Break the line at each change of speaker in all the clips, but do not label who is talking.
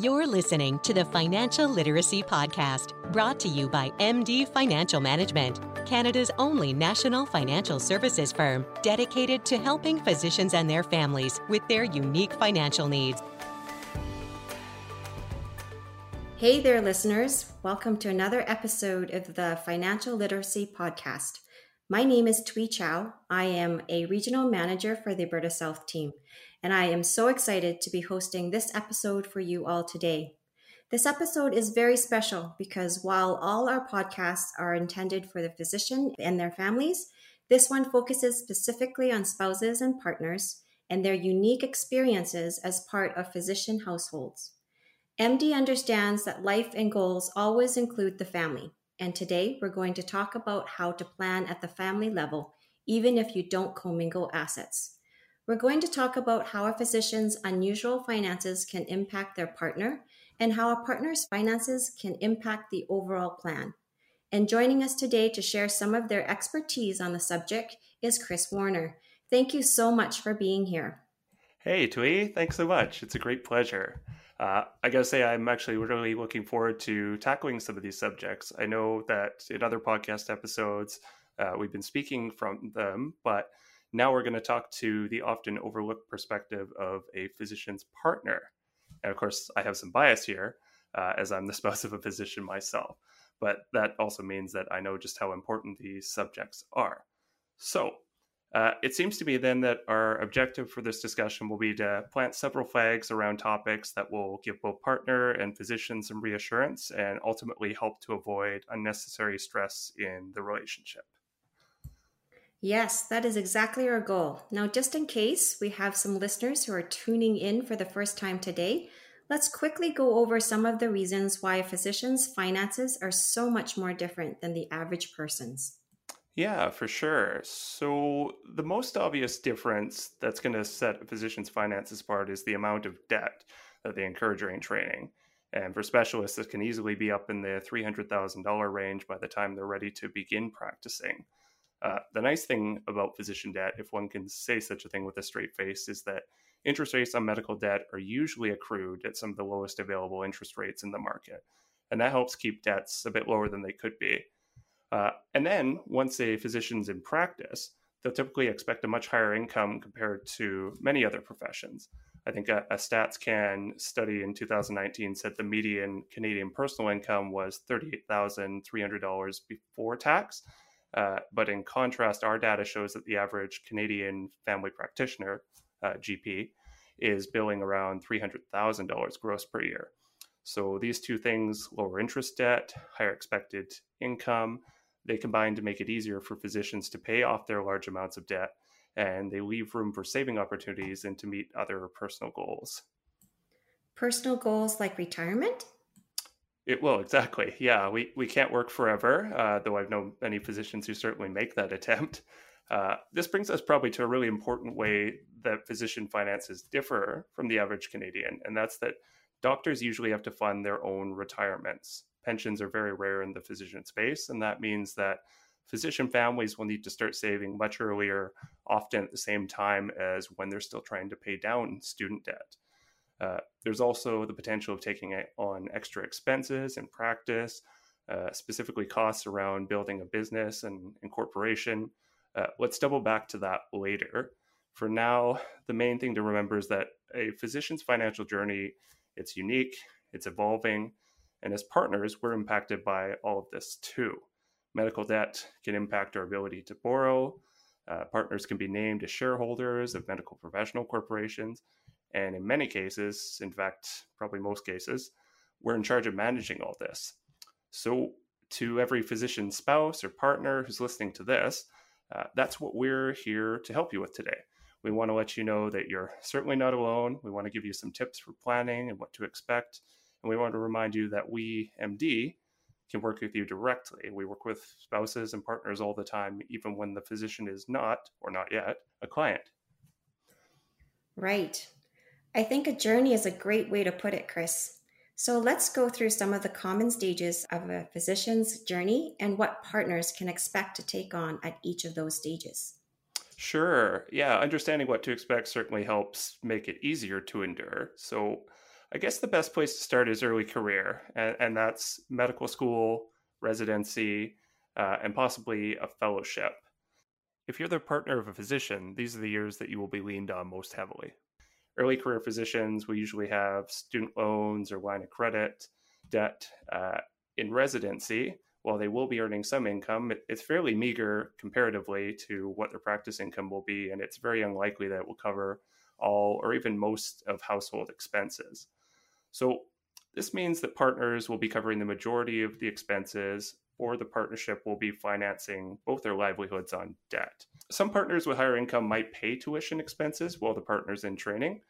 You're listening to the Financial Literacy Podcast, brought to you by MD Financial Management, Canada's only national financial services firm dedicated to helping physicians and their families with their unique financial needs.
Hey there, listeners. Welcome to another episode of the Financial Literacy Podcast. My name is Tui Chow. I am a regional manager for the Alberta South team and I am so excited to be hosting this episode for you all today. This episode is very special because while all our podcasts are intended for the physician and their families, this one focuses specifically on spouses and partners and their unique experiences as part of physician households. MD understands that life and goals always include the family, and today we're going to talk about how to plan at the family level, even if you don't commingle assets. We're going to talk about how a physician's unusual finances can impact their partner and how a partner's finances can impact the overall plan. And joining us today to share some of their expertise on the subject is Chris Warner. Thank you so much for being here.
Hey, Tui, thanks so much. It's a great pleasure. Uh, I gotta say, I'm actually really looking forward to tackling some of these subjects. I know that in other podcast episodes, uh, we've been speaking from them, but now we're going to talk to the often overlooked perspective of a physician's partner. And of course, I have some bias here uh, as I'm the spouse of a physician myself, but that also means that I know just how important these subjects are. So, uh, it seems to me then that our objective for this discussion will be to plant several flags around topics that will give both partner and physician some reassurance and ultimately help to avoid unnecessary stress in the relationship.
Yes, that is exactly our goal. Now, just in case we have some listeners who are tuning in for the first time today, let's quickly go over some of the reasons why a physician's finances are so much more different than the average person's.
Yeah, for sure. So, the most obvious difference that's going to set a physician's finances apart is the amount of debt that they incur during training. And for specialists, it can easily be up in the $300,000 range by the time they're ready to begin practicing. Uh, the nice thing about physician debt, if one can say such a thing with a straight face, is that interest rates on medical debt are usually accrued at some of the lowest available interest rates in the market. And that helps keep debts a bit lower than they could be. Uh, and then once a physician's in practice, they'll typically expect a much higher income compared to many other professions. I think a, a StatsCan study in 2019 said the median Canadian personal income was $38,300 before tax uh, but in contrast, our data shows that the average Canadian family practitioner, uh, GP, is billing around $300,000 gross per year. So these two things, lower interest debt, higher expected income, they combine to make it easier for physicians to pay off their large amounts of debt and they leave room for saving opportunities and to meet other personal goals.
Personal goals like retirement?
It will exactly. Yeah, we we can't work forever. Uh, though I've known many physicians who certainly make that attempt. Uh, this brings us probably to a really important way that physician finances differ from the average Canadian, and that's that doctors usually have to fund their own retirements. Pensions are very rare in the physician space, and that means that physician families will need to start saving much earlier, often at the same time as when they're still trying to pay down student debt. Uh, there's also the potential of taking on extra expenses in practice, uh, specifically costs around building a business and incorporation. Uh, let's double back to that later. For now, the main thing to remember is that a physician's financial journey, it's unique, it's evolving, and as partners, we're impacted by all of this too. Medical debt can impact our ability to borrow. Uh, partners can be named as shareholders of medical professional corporations, and in many cases, in fact, probably most cases, we're in charge of managing all this. So, to every physician spouse or partner who's listening to this, uh, that's what we're here to help you with today. We want to let you know that you're certainly not alone. We want to give you some tips for planning and what to expect. And we want to remind you that we, MD, can work with you directly. We work with spouses and partners all the time, even when the physician is not, or not yet, a client.
Right. I think a journey is a great way to put it, Chris. So let's go through some of the common stages of a physician's journey and what partners can expect to take on at each of those stages.
Sure. Yeah. Understanding what to expect certainly helps make it easier to endure. So, I guess the best place to start is early career, and, and that's medical school, residency, uh, and possibly a fellowship. If you're the partner of a physician, these are the years that you will be leaned on most heavily. Early career physicians will usually have student loans or line of credit, debt. Uh, in residency, while they will be earning some income, it, it's fairly meager comparatively to what their practice income will be, and it's very unlikely that it will cover all or even most of household expenses. So, this means that partners will be covering the majority of the expenses, or the partnership will be financing both their livelihoods on debt. Some partners with higher income might pay tuition expenses while the partner's in training.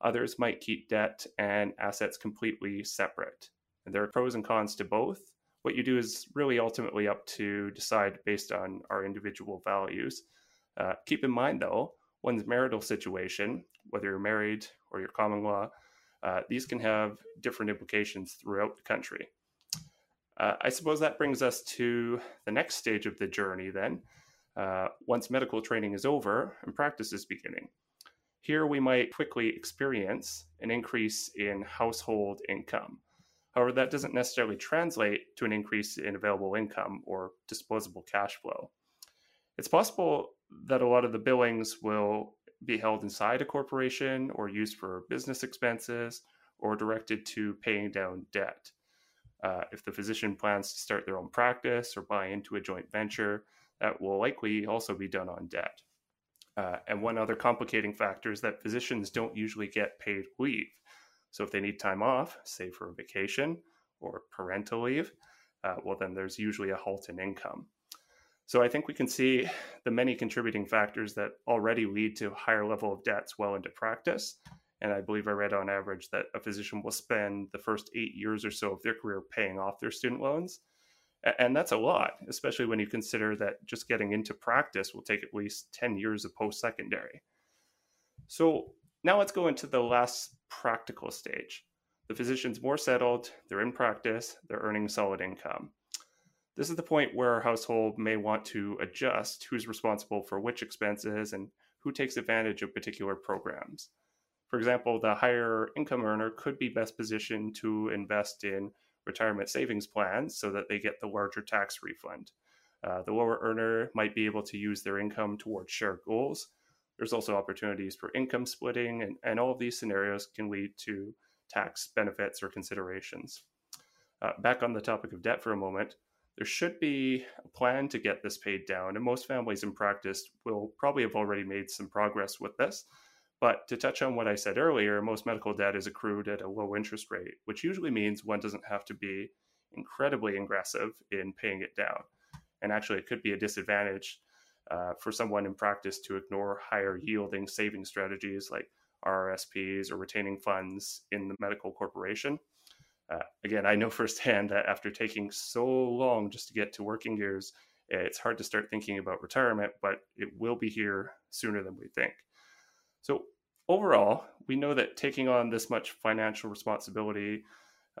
Others might keep debt and assets completely separate. And there are pros and cons to both. What you do is really ultimately up to decide based on our individual values. Uh, keep in mind, though, one's marital situation, whether you're married or you're common law, uh, these can have different implications throughout the country. Uh, I suppose that brings us to the next stage of the journey then, uh, once medical training is over and practice is beginning. Here we might quickly experience an increase in household income. However, that doesn't necessarily translate to an increase in available income or disposable cash flow. It's possible that a lot of the billings will be held inside a corporation or used for business expenses or directed to paying down debt. Uh, if the physician plans to start their own practice or buy into a joint venture, that will likely also be done on debt. Uh, and one other complicating factor is that physicians don't usually get paid leave. So if they need time off, say for a vacation or parental leave, uh, well, then there's usually a halt in income. So I think we can see the many contributing factors that already lead to higher level of debts well into practice. And I believe I read on average that a physician will spend the first eight years or so of their career paying off their student loans. And that's a lot, especially when you consider that just getting into practice will take at least 10 years of post secondary. So now let's go into the last practical stage. The physician's more settled, they're in practice, they're earning solid income. This is the point where a household may want to adjust who's responsible for which expenses and who takes advantage of particular programs. For example, the higher income earner could be best positioned to invest in retirement savings plans so that they get the larger tax refund. Uh, the lower earner might be able to use their income towards shared goals. There's also opportunities for income splitting, and, and all of these scenarios can lead to tax benefits or considerations. Uh, back on the topic of debt for a moment, there should be a plan to get this paid down, and most families in practice will probably have already made some progress with this. But to touch on what I said earlier, most medical debt is accrued at a low interest rate, which usually means one doesn't have to be incredibly aggressive in paying it down. And actually, it could be a disadvantage uh, for someone in practice to ignore higher yielding saving strategies like RRSPs or retaining funds in the medical corporation. Uh, again, I know firsthand that after taking so long just to get to working years, it's hard to start thinking about retirement, but it will be here sooner than we think. So, overall, we know that taking on this much financial responsibility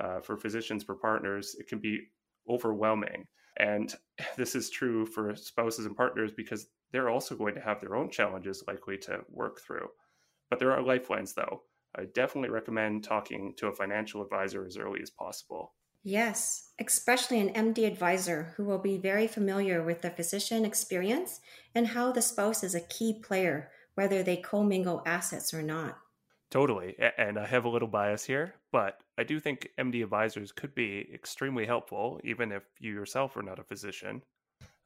uh, for physicians, for partners, it can be overwhelming. And this is true for spouses and partners because they're also going to have their own challenges likely to work through. But there are lifelines, though. I definitely recommend talking to a financial advisor as early as possible.
Yes, especially an MD advisor who will be very familiar with the physician experience and how the spouse is a key player, whether they commingle assets or not.
Totally. And I have a little bias here, but I do think MD advisors could be extremely helpful, even if you yourself are not a physician.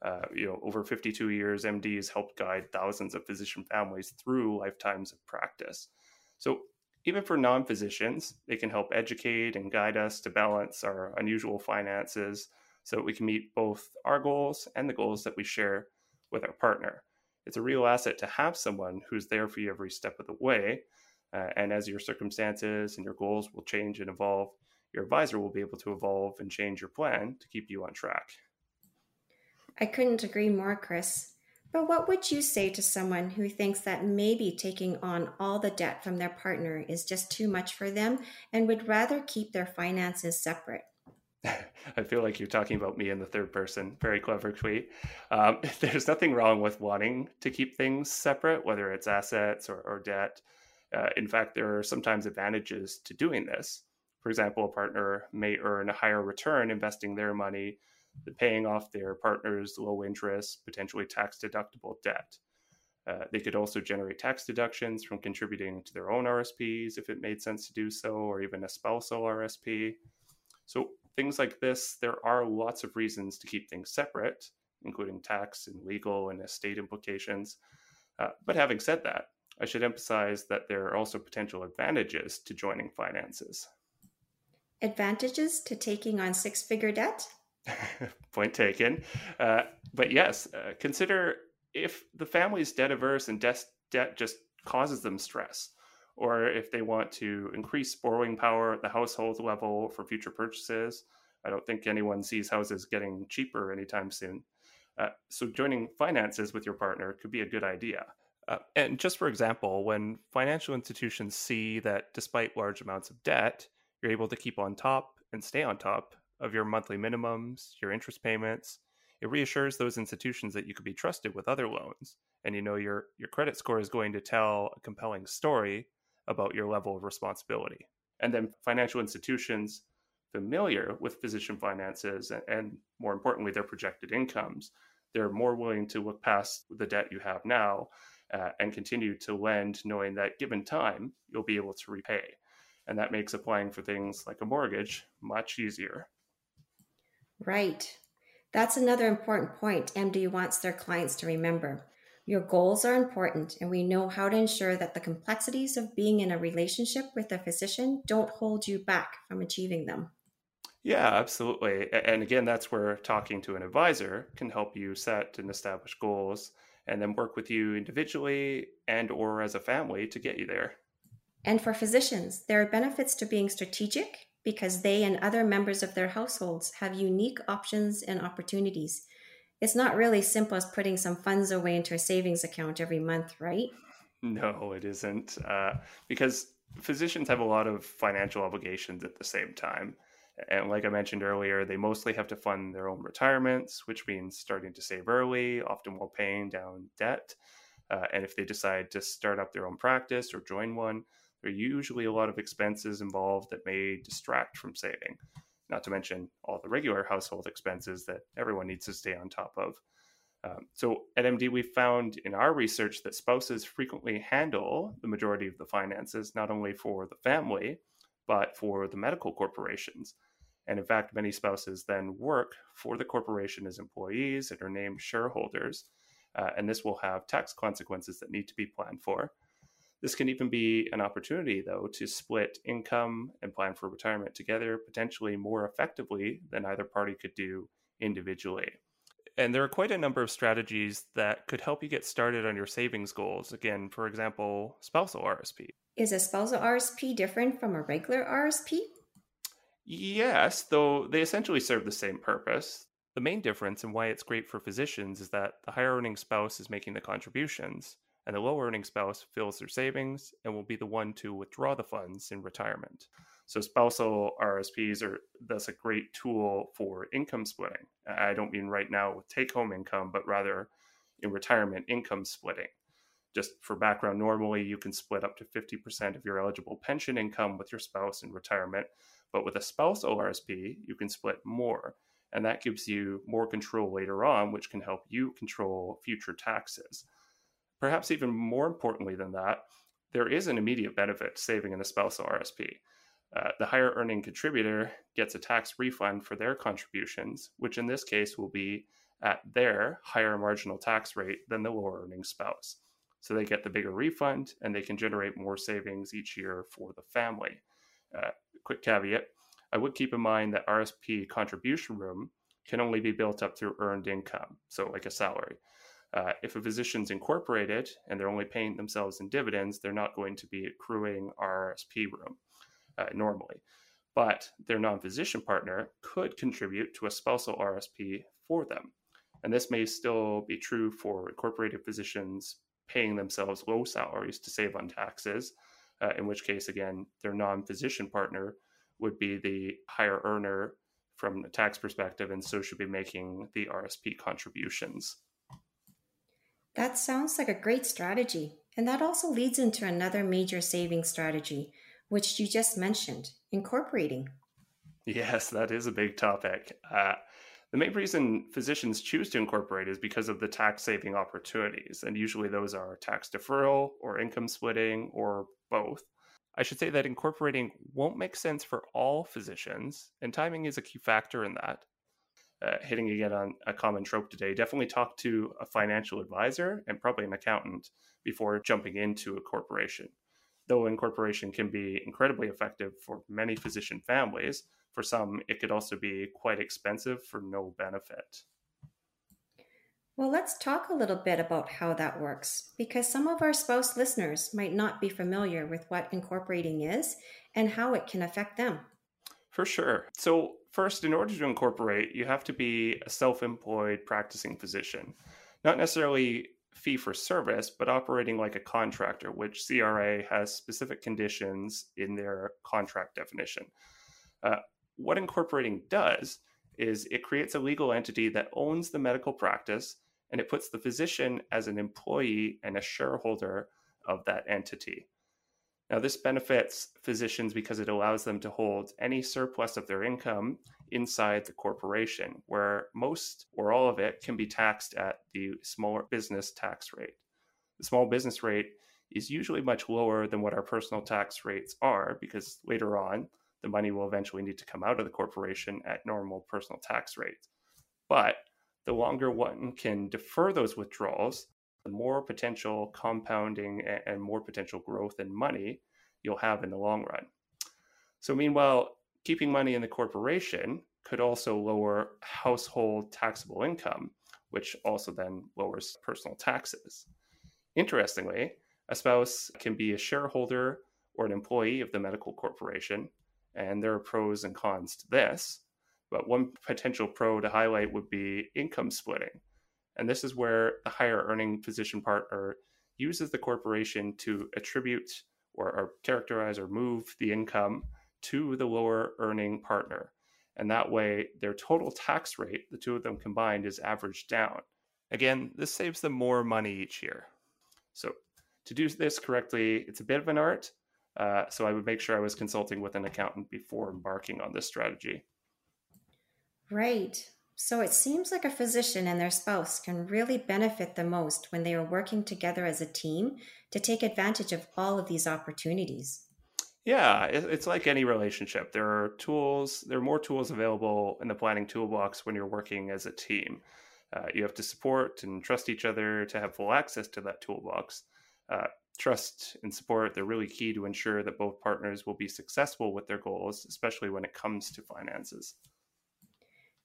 Uh, you know, over 52 years, MDs helped guide thousands of physician families through lifetimes of practice. So even for non physicians, they can help educate and guide us to balance our unusual finances so that we can meet both our goals and the goals that we share with our partner. It's a real asset to have someone who's there for you every step of the way. Uh, and as your circumstances and your goals will change and evolve, your advisor will be able to evolve and change your plan to keep you on track.
I couldn't agree more, Chris. But what would you say to someone who thinks that maybe taking on all the debt from their partner is just too much for them and would rather keep their finances separate?
I feel like you're talking about me in the third person. Very clever tweet. Um, there's nothing wrong with wanting to keep things separate, whether it's assets or, or debt. Uh, in fact, there are sometimes advantages to doing this. For example, a partner may earn a higher return investing their money paying off their partner's low interest, potentially tax deductible debt. Uh, they could also generate tax deductions from contributing to their own RSPs if it made sense to do so, or even a spousal RSP. So, things like this, there are lots of reasons to keep things separate, including tax and legal and estate implications. Uh, but having said that, I should emphasize that there are also potential advantages to joining finances.
Advantages to taking on six figure debt?
Point taken. Uh, but yes, uh, consider if the family is debt averse and debt, debt just causes them stress, or if they want to increase borrowing power at the household level for future purchases. I don't think anyone sees houses getting cheaper anytime soon. Uh, so joining finances with your partner could be a good idea. Uh, and just for example, when financial institutions see that despite large amounts of debt, you're able to keep on top and stay on top of your monthly minimums, your interest payments, it reassures those institutions that you could be trusted with other loans. And you know your your credit score is going to tell a compelling story about your level of responsibility. And then financial institutions familiar with physician finances and, and more importantly their projected incomes they're more willing to look past the debt you have now uh, and continue to lend, knowing that given time, you'll be able to repay. And that makes applying for things like a mortgage much easier.
Right. That's another important point MD wants their clients to remember. Your goals are important, and we know how to ensure that the complexities of being in a relationship with a physician don't hold you back from achieving them.
Yeah, absolutely. And again, that's where talking to an advisor can help you set and establish goals and then work with you individually and or as a family to get you there.
And for physicians, there are benefits to being strategic because they and other members of their households have unique options and opportunities. It's not really simple as putting some funds away into a savings account every month, right?
No, it isn't. Uh, because physicians have a lot of financial obligations at the same time. And like I mentioned earlier, they mostly have to fund their own retirements, which means starting to save early, often while paying down debt. Uh, and if they decide to start up their own practice or join one, there are usually a lot of expenses involved that may distract from saving, not to mention all the regular household expenses that everyone needs to stay on top of. Um, so at MD, we found in our research that spouses frequently handle the majority of the finances, not only for the family, but for the medical corporations. And in fact, many spouses then work for the corporation as employees and are named shareholders. Uh, and this will have tax consequences that need to be planned for. This can even be an opportunity, though, to split income and plan for retirement together, potentially more effectively than either party could do individually. And there are quite a number of strategies that could help you get started on your savings goals. Again, for example, spousal RSP.
Is a spousal RSP different from a regular RSP?
Yes, though they essentially serve the same purpose. The main difference and why it's great for physicians is that the higher earning spouse is making the contributions, and the low earning spouse fills their savings and will be the one to withdraw the funds in retirement. So, spousal RSPs are thus a great tool for income splitting. I don't mean right now with take home income, but rather in retirement income splitting. Just for background, normally you can split up to 50% of your eligible pension income with your spouse in retirement but with a spousal RSP, you can split more. And that gives you more control later on, which can help you control future taxes. Perhaps even more importantly than that, there is an immediate benefit saving in a spousal RSP. Uh, the higher earning contributor gets a tax refund for their contributions, which in this case will be at their higher marginal tax rate than the lower earning spouse. So they get the bigger refund and they can generate more savings each year for the family. Uh, quick caveat I would keep in mind that RSP contribution room can only be built up through earned income, so like a salary. Uh, if a physician's incorporated and they're only paying themselves in dividends, they're not going to be accruing RSP room uh, normally. But their non physician partner could contribute to a spousal RSP for them. And this may still be true for incorporated physicians paying themselves low salaries to save on taxes, uh, in which case, again, their non physician partner would be the higher earner from a tax perspective and so should be making the RSP contributions.
That sounds like a great strategy. And that also leads into another major saving strategy, which you just mentioned incorporating.
Yes, that is a big topic. Uh, the main reason physicians choose to incorporate is because of the tax saving opportunities, and usually those are tax deferral or income splitting or both. I should say that incorporating won't make sense for all physicians, and timing is a key factor in that. Uh, hitting again on a common trope today, definitely talk to a financial advisor and probably an accountant before jumping into a corporation. Though incorporation can be incredibly effective for many physician families, for some, it could also be quite expensive for no benefit.
Well, let's talk a little bit about how that works because some of our spouse listeners might not be familiar with what incorporating is and how it can affect them.
For sure. So, first, in order to incorporate, you have to be a self employed practicing physician, not necessarily fee for service, but operating like a contractor, which CRA has specific conditions in their contract definition. Uh, what incorporating does is it creates a legal entity that owns the medical practice and it puts the physician as an employee and a shareholder of that entity. Now, this benefits physicians because it allows them to hold any surplus of their income inside the corporation, where most or all of it can be taxed at the small business tax rate. The small business rate is usually much lower than what our personal tax rates are because later on, the money will eventually need to come out of the corporation at normal personal tax rates. But the longer one can defer those withdrawals, more potential compounding and more potential growth in money you'll have in the long run. So, meanwhile, keeping money in the corporation could also lower household taxable income, which also then lowers personal taxes. Interestingly, a spouse can be a shareholder or an employee of the medical corporation, and there are pros and cons to this. But one potential pro to highlight would be income splitting. And this is where the higher earning physician partner uses the corporation to attribute or, or characterize or move the income to the lower earning partner. And that way, their total tax rate, the two of them combined, is averaged down. Again, this saves them more money each year. So, to do this correctly, it's a bit of an art, uh, so I would make sure I was consulting with an accountant before embarking on this strategy.
Right. So it seems like a physician and their spouse can really benefit the most when they are working together as a team to take advantage of all of these opportunities.
Yeah, it's like any relationship. There are tools, there are more tools available in the planning toolbox when you're working as a team. Uh, you have to support and trust each other to have full access to that toolbox. Uh, trust and support, they're really key to ensure that both partners will be successful with their goals, especially when it comes to finances.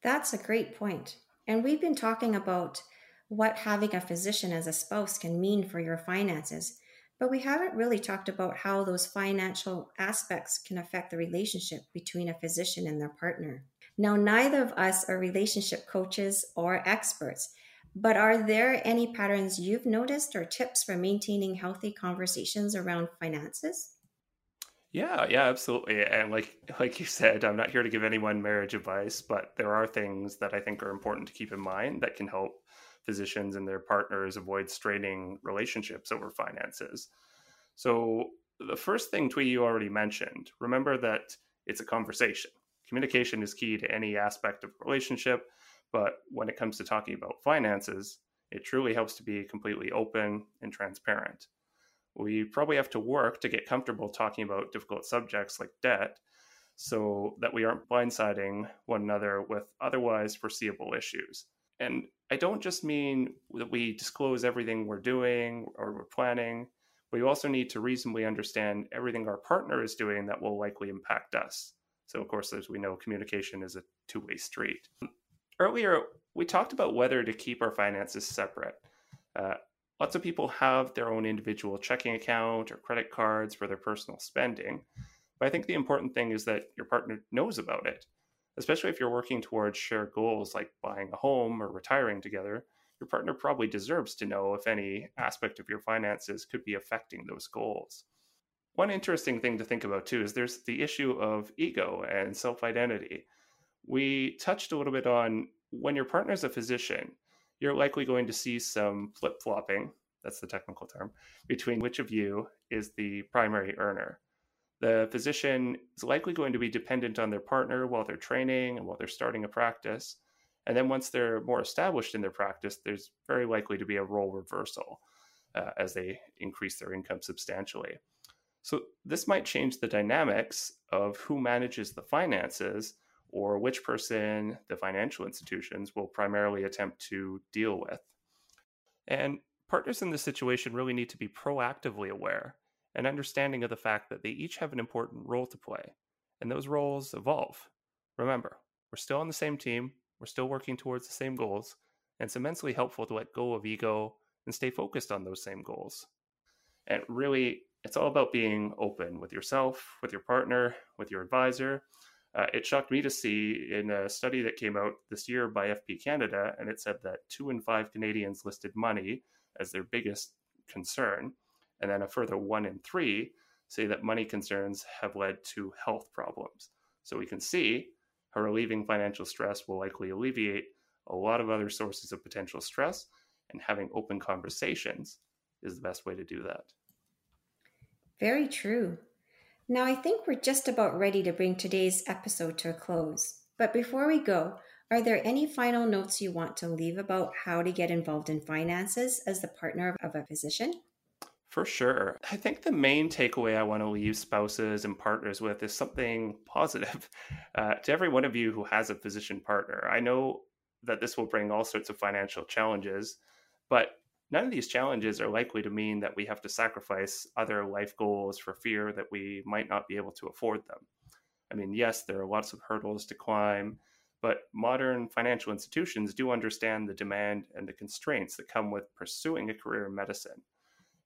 That's a great point. And we've been talking about what having a physician as a spouse can mean for your finances, but we haven't really talked about how those financial aspects can affect the relationship between a physician and their partner. Now, neither of us are relationship coaches or experts, but are there any patterns you've noticed or tips for maintaining healthy conversations around finances?
Yeah, yeah, absolutely. And like like you said, I'm not here to give anyone marriage advice, but there are things that I think are important to keep in mind that can help physicians and their partners avoid straining relationships over finances. So the first thing Twee you already mentioned, remember that it's a conversation. Communication is key to any aspect of a relationship, but when it comes to talking about finances, it truly helps to be completely open and transparent. We probably have to work to get comfortable talking about difficult subjects like debt so that we aren't blindsiding one another with otherwise foreseeable issues. And I don't just mean that we disclose everything we're doing or we're planning, you also need to reasonably understand everything our partner is doing that will likely impact us. So, of course, as we know, communication is a two way street earlier we talked about whether to keep our finances separate. Uh, lots of people have their own individual checking account or credit cards for their personal spending. But I think the important thing is that your partner knows about it, especially if you're working towards shared goals like buying a home or retiring together. Your partner probably deserves to know if any aspect of your finances could be affecting those goals. One interesting thing to think about too is there's the issue of ego and self identity we touched a little bit on when your partner is a physician, you're likely going to see some flip flopping that's the technical term, between which of you is the primary earner. The physician is likely going to be dependent on their partner while they're training and while they're starting a practice. And then once they're more established in their practice, there's very likely to be a role reversal uh, as they increase their income substantially. So this might change the dynamics of who manages the finances or which person the financial institutions will primarily attempt to deal with. And partners in this situation really need to be proactively aware and understanding of the fact that they each have an important role to play, and those roles evolve. Remember, we're still on the same team, we're still working towards the same goals, and it's immensely helpful to let go of ego and stay focused on those same goals. And really, it's all about being open with yourself, with your partner, with your advisor. Uh, it shocked me to see in a study that came out this year by FP Canada, and it said that two in five Canadians listed money as their biggest concern. And then a further one in three say that money concerns have led to health problems. So we can see how relieving financial stress will likely alleviate a lot of other sources of potential stress, and having open conversations is the best way to do that.
Very true. Now, I think we're just about ready to bring today's episode to a close. But before we go, are there any final notes you want to leave about how to get involved in finances as the partner of a physician?
For sure. I think the main takeaway I want to leave spouses and partners with is something positive. Uh, to every one of you who has a physician partner, I know that this will bring all sorts of financial challenges, but none of these challenges are likely to mean that we have to sacrifice other life goals for fear that we might not be able to afford them. I mean, yes, there are lots of hurdles to climb, but modern financial institutions do understand the demand and the constraints that come with pursuing a career in medicine.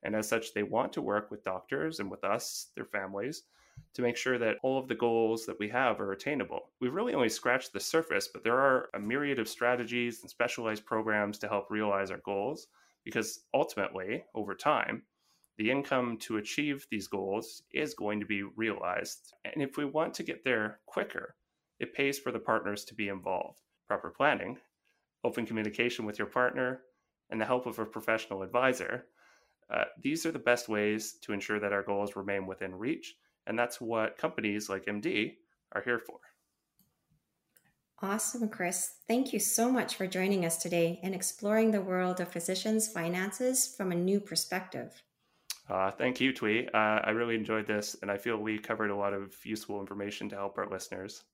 And as such, they want to work with doctors and with us, their families, to make sure that all of the goals that we have are attainable. We've really only scratched the surface, but there are a myriad of strategies and specialized programs to help realize our goals because ultimately, over time, the income to achieve these goals is going to be realized. And if we want to get there quicker, it pays for the partners to be involved. Proper planning, open communication with your partner, and the help of a professional advisor uh, these are the best ways to ensure that our goals remain within reach. And that's what companies like MD are here for.
Awesome, Chris. Thank you so much for joining us today and exploring the world of physicians' finances from a new perspective.
Uh, thank you, Twee. Uh, I really enjoyed this, and I feel we covered a lot of useful information to help our listeners.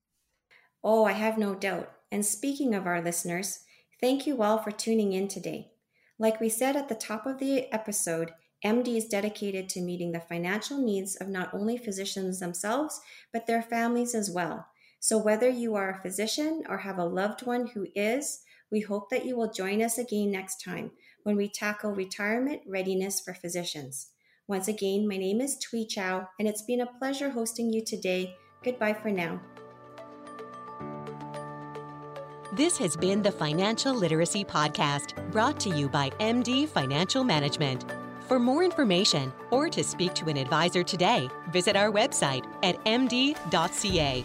Oh, I have no doubt. And speaking of our listeners, thank you all for tuning in today. Like we said at the top of the episode, MD is dedicated to meeting the financial needs of not only physicians themselves, but their families as well. So, whether you are a physician or have a loved one who is, we hope that you will join us again next time when we tackle retirement readiness for physicians. Once again, my name is Twee Chow, and it's been a pleasure hosting you today. Goodbye for now.
This has been the Financial Literacy Podcast, brought to you by MD Financial Management. For more information or to speak to an advisor today, visit our website at md.ca